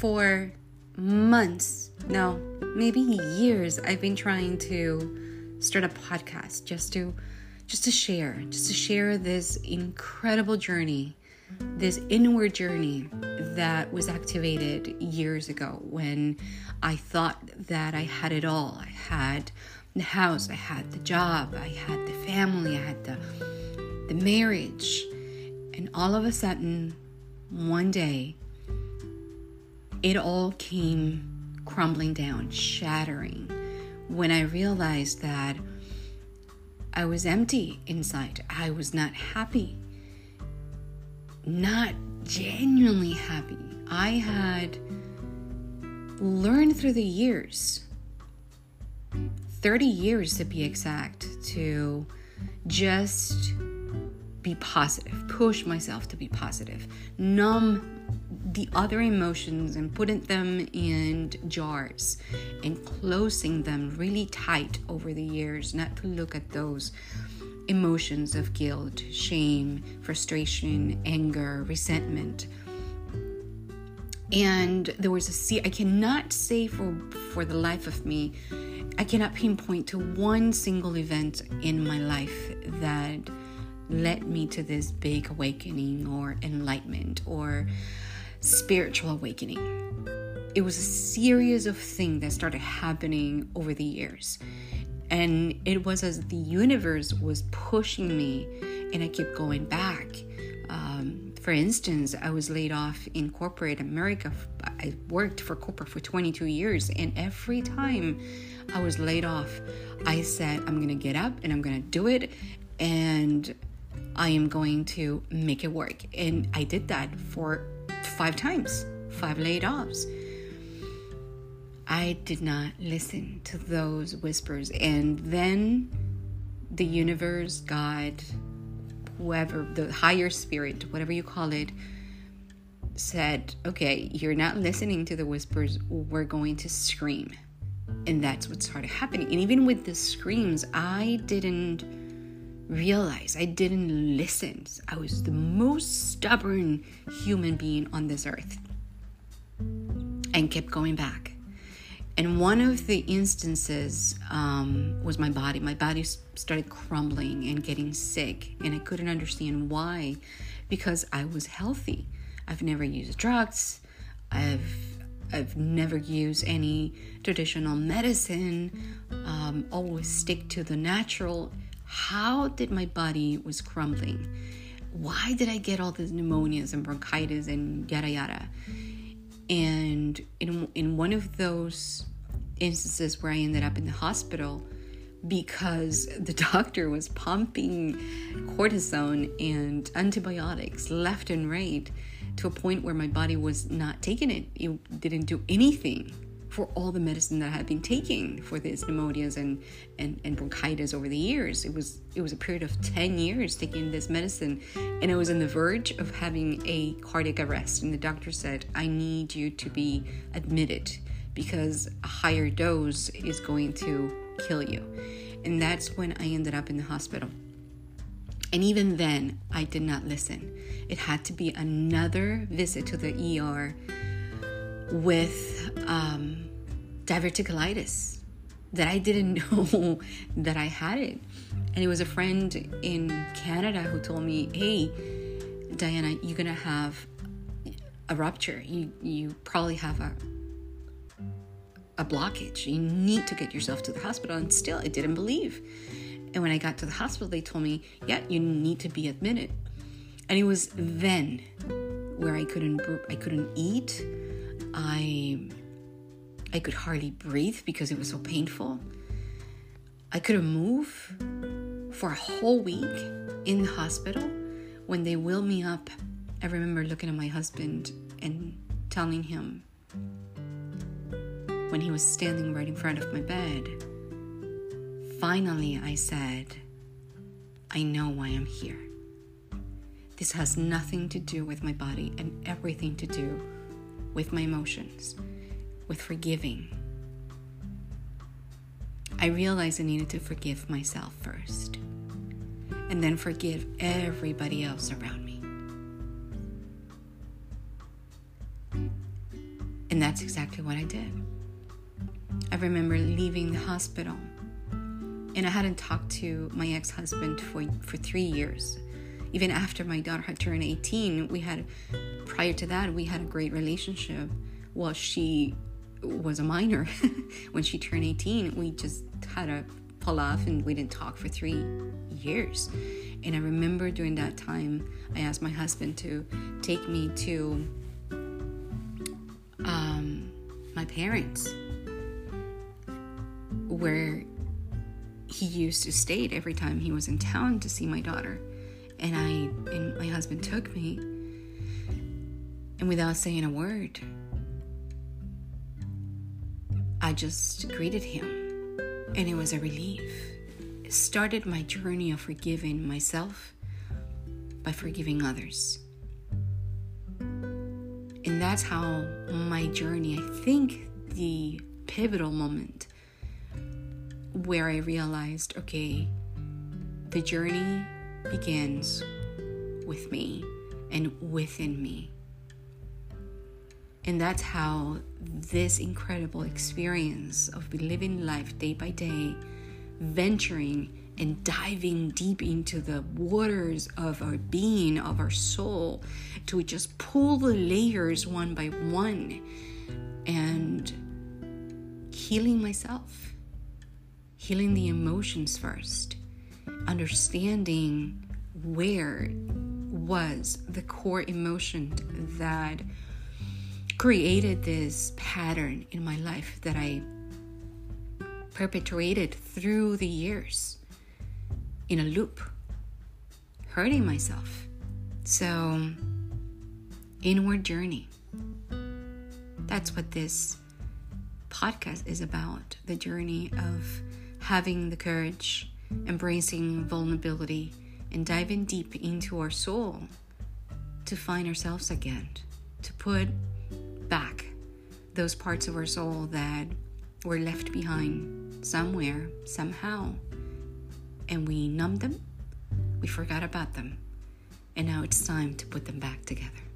for months, no, maybe years, I've been trying to start a podcast just to just to share, just to share this incredible journey, this inward journey that was activated years ago when I thought that I had it all. I had the house, I had the job, I had the family, I had the the marriage. And all of a sudden, one day, it all came crumbling down, shattering, when I realized that I was empty inside. I was not happy, not genuinely happy. I had learned through the years, 30 years to be exact, to just be positive, push myself to be positive, numb the other emotions and putting them in jars and closing them really tight over the years, not to look at those emotions of guilt, shame, frustration, anger, resentment. And there was a see I cannot say for for the life of me, I cannot pinpoint to one single event in my life that led me to this big awakening or enlightenment or spiritual awakening. It was a series of things that started happening over the years. And it was as the universe was pushing me, and I kept going back. Um, for instance, I was laid off in corporate America. I worked for corporate for 22 years, and every time I was laid off, I said, I'm to get up and I'm to do it. And I am going to make it work. And I did that for five times, five laid offs. I did not listen to those whispers. And then the universe, God, whoever, the higher spirit, whatever you call it, said, okay, you're not listening to the whispers. We're going to scream. And that's what started happening. And even with the screams, I didn't realize I didn't listen. I was the most stubborn human being on this earth and kept going back. And one of the instances um, was my body. My body started crumbling and getting sick, and I couldn't understand why because I was healthy. I've never used drugs. I've I've never used any traditional medicine. Um, always stick to the natural how did my body was crumbling? Why did I get all these pneumonias and bronchitis and yada yada? And in in one of those instances where I ended up in the hospital because the doctor was pumping cortisone and antibiotics left and right to a point where my body was not taking it. It didn't do anything for all the medicine that I had been taking for these pneumonias and, and, and bronchitis over the years. It was it was a period of 10 years taking this medicine and I was on the verge of having a cardiac arrest and the doctor said, I need you to be admitted because a higher dose is going to kill you. And that's when I ended up in the hospital. And even then, I did not listen. It had to be another visit to the ER with um, diverticulitis that I didn't know that I had it. And it was a friend in Canada who told me, "Hey, Diana, you're gonna have a rupture. You you probably have a a blockage. You need to get yourself to the hospital." And still, I didn't believe. And when I got to the hospital, they told me, "Yeah, you need to be admitted." And it was then where I couldn't I couldn't eat. I I could hardly breathe because it was so painful. I couldn't move for a whole week in the hospital. When they wheeled me up, I remember looking at my husband and telling him when he was standing right in front of my bed. Finally, I said, I know why I'm here. This has nothing to do with my body and everything to do with my emotions, with forgiving. I realized I needed to forgive myself first and then forgive everybody else around me. And that's exactly what I did. I remember leaving the hospital and I hadn't talked to my ex husband for, for three years. Even after my daughter had turned 18, we had, prior to that, we had a great relationship. Well, she was a minor. when she turned 18, we just had a pull off and we didn't talk for three years. And I remember during that time, I asked my husband to take me to um, my parents, where he used to stay every time he was in town to see my daughter. And I and my husband took me, and without saying a word, I just greeted him, and it was a relief. It started my journey of forgiving myself by forgiving others. And that's how my journey, I think the pivotal moment where I realized okay, the journey begins with me and within me. And that's how this incredible experience of living life day by day, venturing and diving deep into the waters of our being, of our soul, to just pull the layers one by one and healing myself, healing the emotions first, understanding where was the core emotion that created this pattern in my life that I perpetuated through the years in a loop, hurting myself. So, inward journey. That's what this podcast is about the journey of having the courage, embracing vulnerability, and diving deep into our soul to find ourselves again, to put back those parts of our soul that were left behind somewhere, somehow. And we numbed them, we forgot about them, and now it's time to put them back together.